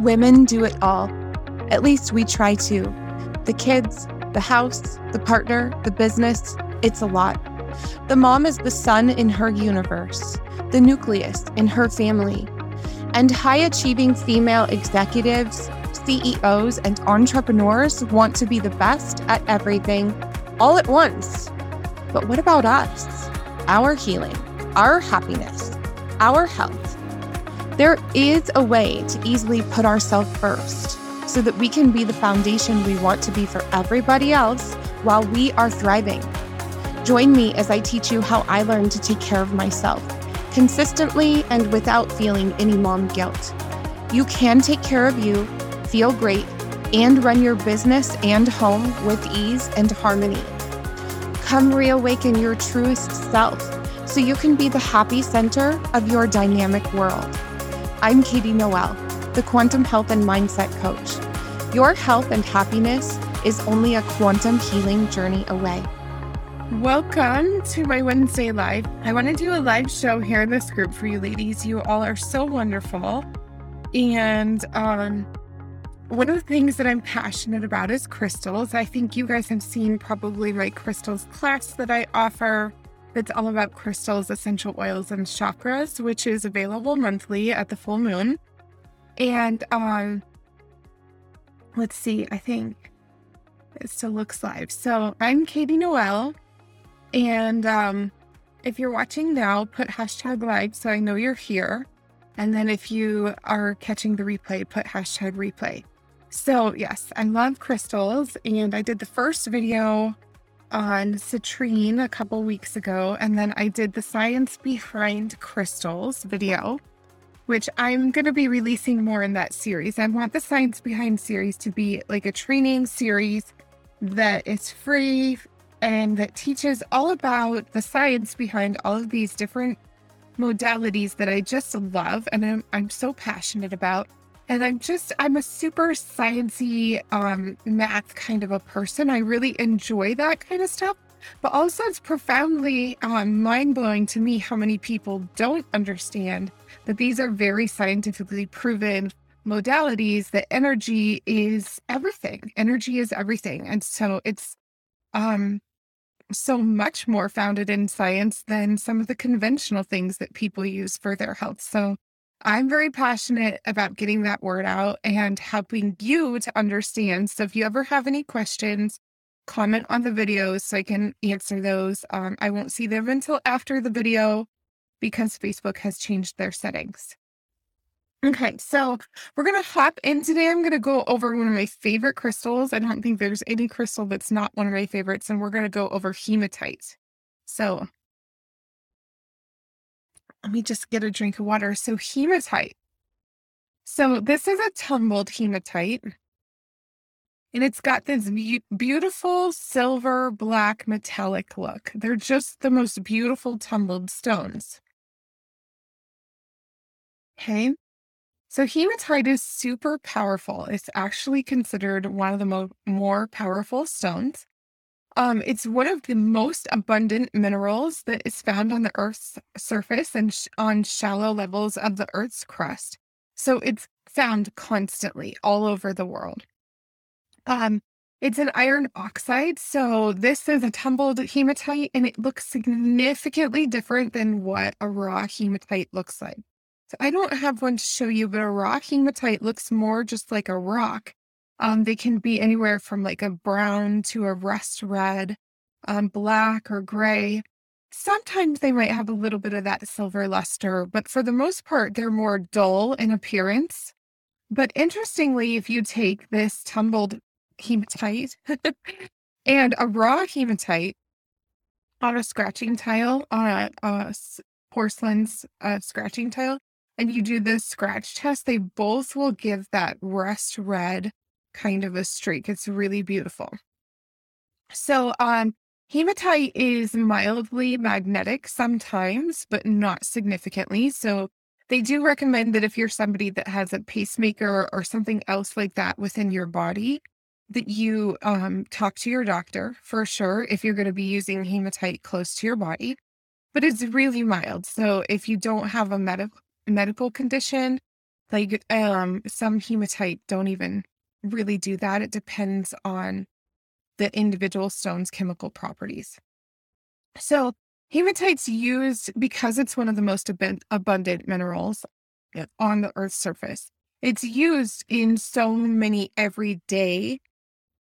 Women do it all. At least we try to. The kids, the house, the partner, the business, it's a lot. The mom is the sun in her universe, the nucleus in her family. And high achieving female executives, CEOs, and entrepreneurs want to be the best at everything all at once. But what about us? Our healing, our happiness, our health. There is a way to easily put ourselves first so that we can be the foundation we want to be for everybody else while we are thriving. Join me as I teach you how I learned to take care of myself consistently and without feeling any mom guilt. You can take care of you, feel great, and run your business and home with ease and harmony. Come reawaken your truest self so you can be the happy center of your dynamic world. I'm Katie Noel, the Quantum Health and Mindset Coach. Your health and happiness is only a quantum healing journey away. Welcome to my Wednesday Live. I want to do a live show here in this group for you ladies. You all are so wonderful. And um, one of the things that I'm passionate about is crystals. I think you guys have seen probably my crystals class that I offer it's all about crystals, essential oils, and chakras, which is available monthly at the full moon. And um, let's see, I think it still looks live. So I'm Katie Noel. And um, if you're watching now, put hashtag live so I know you're here. And then if you are catching the replay, put hashtag replay. So, yes, I love crystals. And I did the first video on citrine a couple weeks ago, and then I did the science behind crystals video, which I'm going to be releasing more in that series. I want the science behind series to be like a training series that is free and that teaches all about the science behind all of these different modalities that I just love and I'm, I'm so passionate about. And I'm just, I'm a super sciencey um, math kind of a person. I really enjoy that kind of stuff. But also, it's profoundly um, mind blowing to me how many people don't understand that these are very scientifically proven modalities, that energy is everything. Energy is everything. And so it's um, so much more founded in science than some of the conventional things that people use for their health. So I'm very passionate about getting that word out and helping you to understand. So if you ever have any questions, comment on the videos so I can answer those. Um, I won't see them until after the video because Facebook has changed their settings. Okay, so we're going to hop in today. I'm going to go over one of my favorite crystals. I don't think there's any crystal that's not one of my favorites, and we're going to go over hematite. So let me just get a drink of water. So, hematite. So, this is a tumbled hematite. And it's got this be- beautiful silver black metallic look. They're just the most beautiful tumbled stones. Okay. So, hematite is super powerful. It's actually considered one of the mo- more powerful stones. Um, it's one of the most abundant minerals that is found on the Earth's surface and sh- on shallow levels of the Earth's crust. So it's found constantly all over the world. Um, it's an iron oxide. So this is a tumbled hematite and it looks significantly different than what a raw hematite looks like. So I don't have one to show you, but a raw hematite looks more just like a rock um, they can be anywhere from like a brown to a rust red, um, black or gray. Sometimes they might have a little bit of that silver luster, but for the most part, they're more dull in appearance. But interestingly, if you take this tumbled hematite and a raw hematite on a scratching tile, on a, a uh, scratching tile, and you do the scratch test, they both will give that rust red kind of a streak. It's really beautiful. So, um, hematite is mildly magnetic sometimes, but not significantly. So, they do recommend that if you're somebody that has a pacemaker or something else like that within your body, that you um, talk to your doctor for sure if you're going to be using hematite close to your body. But it's really mild. So if you don't have a med- medical condition, Like um some hematite don't even really do that. It depends on the individual stone's chemical properties. So hematite's used because it's one of the most ab- abundant minerals on the earth's surface. It's used in so many everyday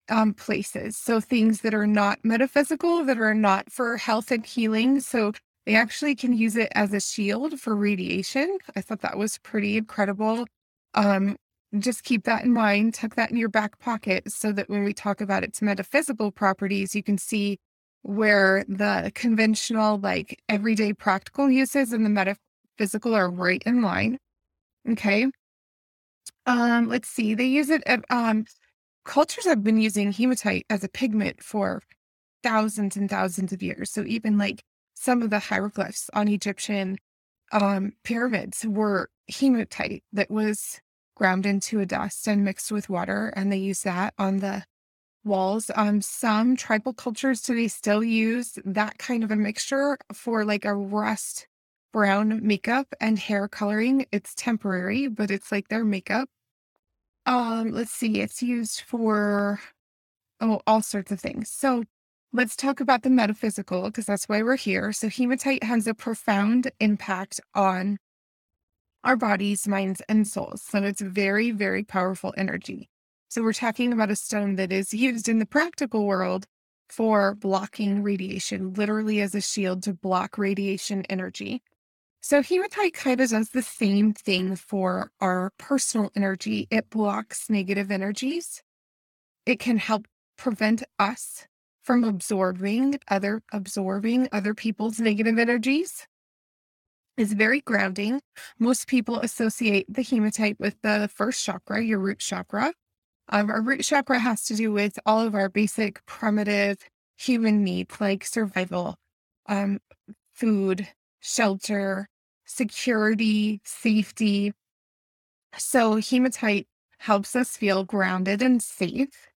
um, places. So things that are not metaphysical, that are not for health and healing. So they actually can use it as a shield for radiation. I thought that was pretty incredible. Um, just keep that in mind, tuck that in your back pocket so that when we talk about its metaphysical properties, you can see where the conventional, like everyday practical uses and the metaphysical are right in line. Okay. Um, let's see. They use it at um cultures have been using hematite as a pigment for thousands and thousands of years. So even like some of the hieroglyphs on Egyptian um pyramids were hematite that was ground into a dust and mixed with water, and they use that on the walls. Um, some tribal cultures today still use that kind of a mixture for like a rust brown makeup and hair coloring. It's temporary, but it's like their makeup. Um, let's see, it's used for oh, all sorts of things. So let's talk about the metaphysical because that's why we're here. So hematite has a profound impact on our bodies, minds, and souls. So it's very, very powerful energy. So we're talking about a stone that is used in the practical world for blocking radiation, literally as a shield to block radiation energy. So hematite kind of does the same thing for our personal energy. It blocks negative energies. It can help prevent us from absorbing other absorbing other people's negative energies is very grounding. Most people associate the hematite with the first chakra, your root chakra. Um, our root chakra has to do with all of our basic primitive human needs like survival, um, food, shelter, security, safety. So, hematite helps us feel grounded and safe.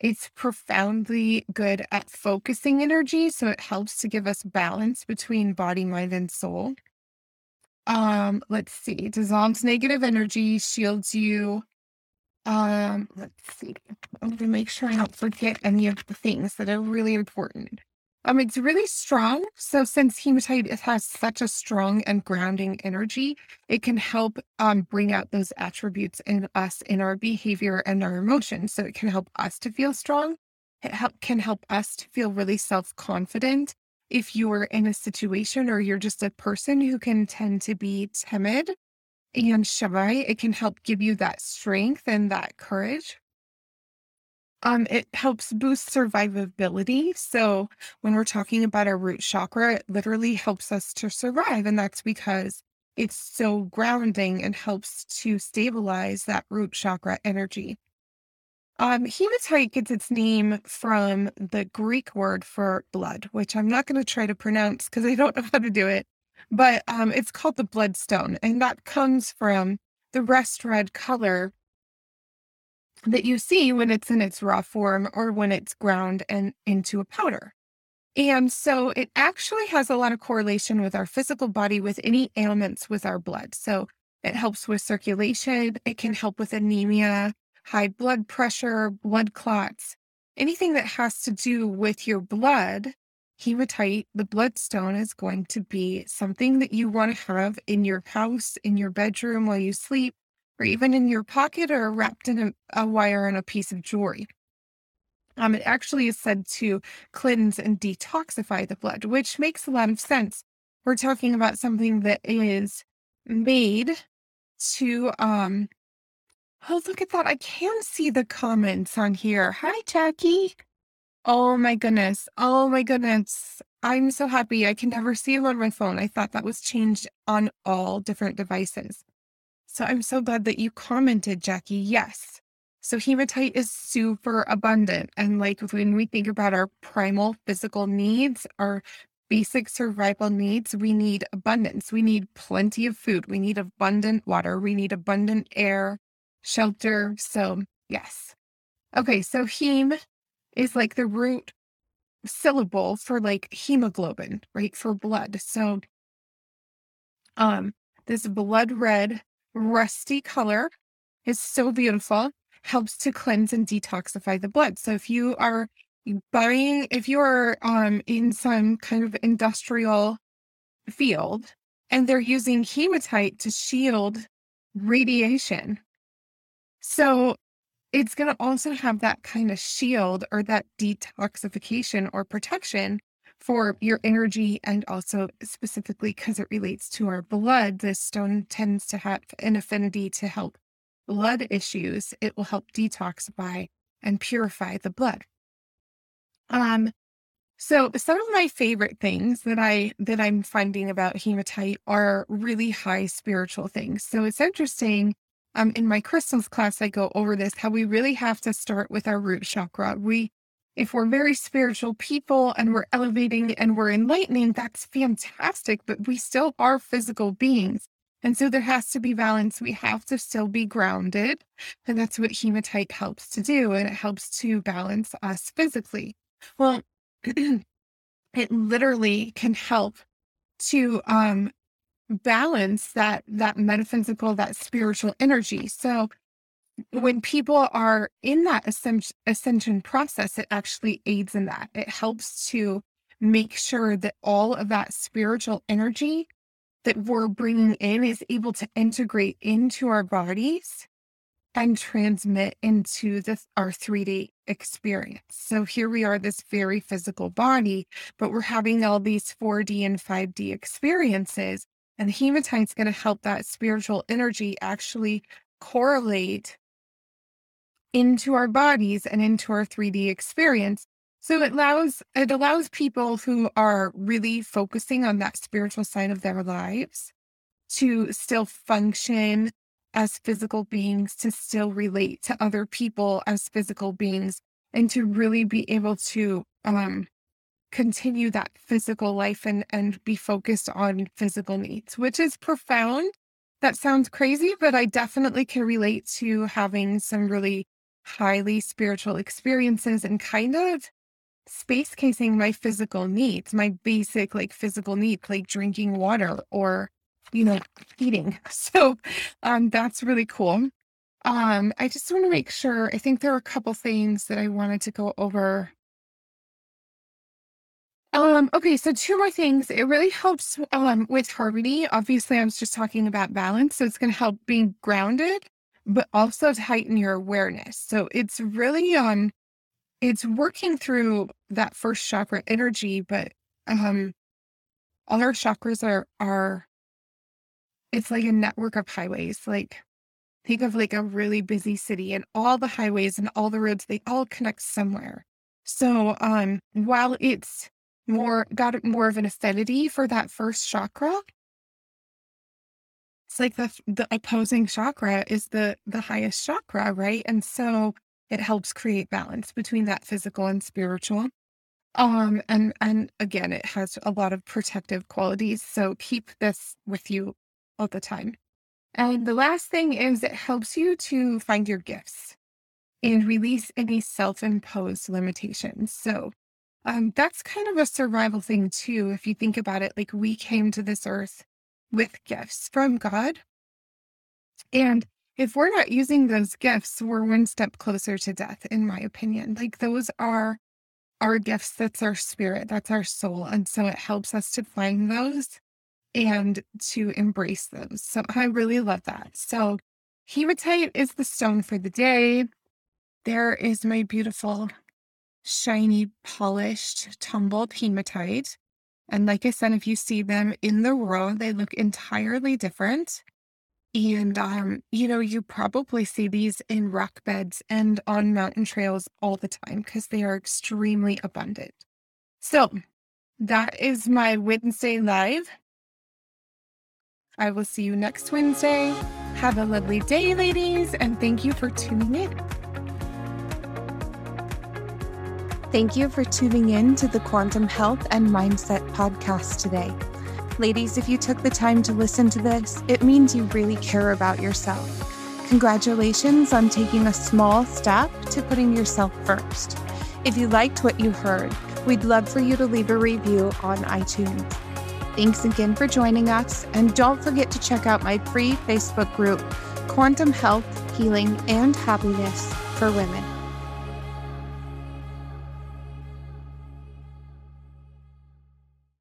It's profoundly good at focusing energy. So, it helps to give us balance between body, mind, and soul. Um, let's see. Dissolves negative energy, shields you. Um, let's see. I'm gonna make sure I don't forget any of the things that are really important. Um, it's really strong. So since hematite it has such a strong and grounding energy, it can help um bring out those attributes in us in our behavior and our emotions. So it can help us to feel strong. It help, can help us to feel really self-confident if you're in a situation or you're just a person who can tend to be timid and shy, it can help give you that strength and that courage. Um, it helps boost survivability. So when we're talking about our root chakra, it literally helps us to survive. And that's because it's so grounding and helps to stabilize that root chakra energy. Um, hematite gets its name from the Greek word for blood, which I'm not going to try to pronounce because I don't know how to do it. But um, it's called the bloodstone, and that comes from the rust red color that you see when it's in its raw form or when it's ground and into a powder. And so it actually has a lot of correlation with our physical body with any ailments with our blood. So it helps with circulation, it can help with anemia, high blood pressure, blood clots, anything that has to do with your blood, hematite, the bloodstone, is going to be something that you want to have in your house, in your bedroom while you sleep, or even in your pocket or wrapped in a, a wire and a piece of jewelry. Um, it actually is said to cleanse and detoxify the blood, which makes a lot of sense. We're talking about something that is made to um, Oh, look at that. I can see the comments on here. Hi, Jackie. Oh my goodness. Oh my goodness. I'm so happy. I can never see them on my phone. I thought that was changed on all different devices. So I'm so glad that you commented, Jackie. Yes. So hematite is super abundant. And like when we think about our primal physical needs, our basic survival needs, we need abundance. We need plenty of food. We need abundant water. We need abundant air shelter. So, yes. Okay, so heme is like the root syllable for like hemoglobin, right? For blood. So, um, this blood red rusty color is so beautiful, helps to cleanse and detoxify the blood. So if you are buying, if you're um, in some kind of industrial field and they're using hematite to shield radiation. So it's going to also have that kind of shield or that detoxification or protection for your energy and also specifically because it relates to our blood. This stone tends to have an affinity to help blood issues. It will help detoxify and purify the blood. Um, so some of my favorite things that I that I'm finding about hematite are really high spiritual things. So it's interesting. Um, in my crystals class, I go over this how we really have to start with our root chakra. We, if we're very spiritual people and we're elevating and we're enlightening, that's fantastic. But we still are physical beings, and so there has to be balance. We have to still be grounded, and that's what hematite helps to do, and it helps to balance us physically. Well, it literally can help to um balance that that metaphysical that spiritual energy so mm-hmm. when people are in that ascension, ascension process it actually aids in that it helps to make sure that all of that spiritual energy that we're bringing mm-hmm. in is able to integrate into our bodies and transmit into this our 3D experience. So here we are, this very physical body, but we're having all these 4D and 5D experiences. And hematite is going to help that spiritual energy actually correlate into our bodies and into our 3D experience. So it allows it allows people who are really focusing on that spiritual side of their lives to still function as physical beings to still relate to other people as physical beings and to really be able to um, continue that physical life and and be focused on physical needs which is profound that sounds crazy but i definitely can relate to having some really highly spiritual experiences and kind of space casing my physical needs my basic like physical needs like drinking water or you know, eating. So um, that's really cool. Um, I just want to make sure, I think there are a couple things that I wanted to go over. Um, okay, so two more things. It really helps um, with harmony. Obviously, I was just talking about balance, so it's going to help being grounded, but also to heighten your awareness. So it's really um, it's working through that first chakra energy, but um, all our chakras are are it's like a network of highways. Like think of like a really busy city and all the highways and all the roads, they all connect somewhere. So um while it's more got more of an affinity for that first chakra, it's like the the opposing chakra is the the highest chakra, right? And so it helps create balance between that physical and spiritual. Um and and again it has a lot of protective qualities. So keep this with you all the time. And the last thing is it helps you to find your gifts and release any self imposed limitations. So um, that's kind of a survival thing, too. If you think about it, like we came to this earth with gifts from God. And if we're not using those gifts, we're one step closer to death, in my opinion. Like those are our gifts. That's our spirit. That's our soul. And so it helps us to find those and to embrace those. So I really love that. So hematite is the stone for the day. There is my beautiful, shiny, polished, tumbled hematite. And like I said, if you see them in the row, they look entirely different. And, um, you know, you probably see these in rock beds and on mountain trails all the time because they are extremely abundant. So that is my Wednesday live. I will see you next Wednesday. Have a lovely day, ladies, and thank you for tuning in. Thank you for tuning in to the Quantum Health and Mindset podcast today. Ladies, if you took the time to listen to this, it means you really care about yourself. Congratulations on taking a small step to putting yourself first. If you liked what you heard, we'd love for you to leave a review on iTunes. Thanks again for joining us, and don't forget to check out my free Facebook group, Quantum Health, Healing, and Happiness for Women.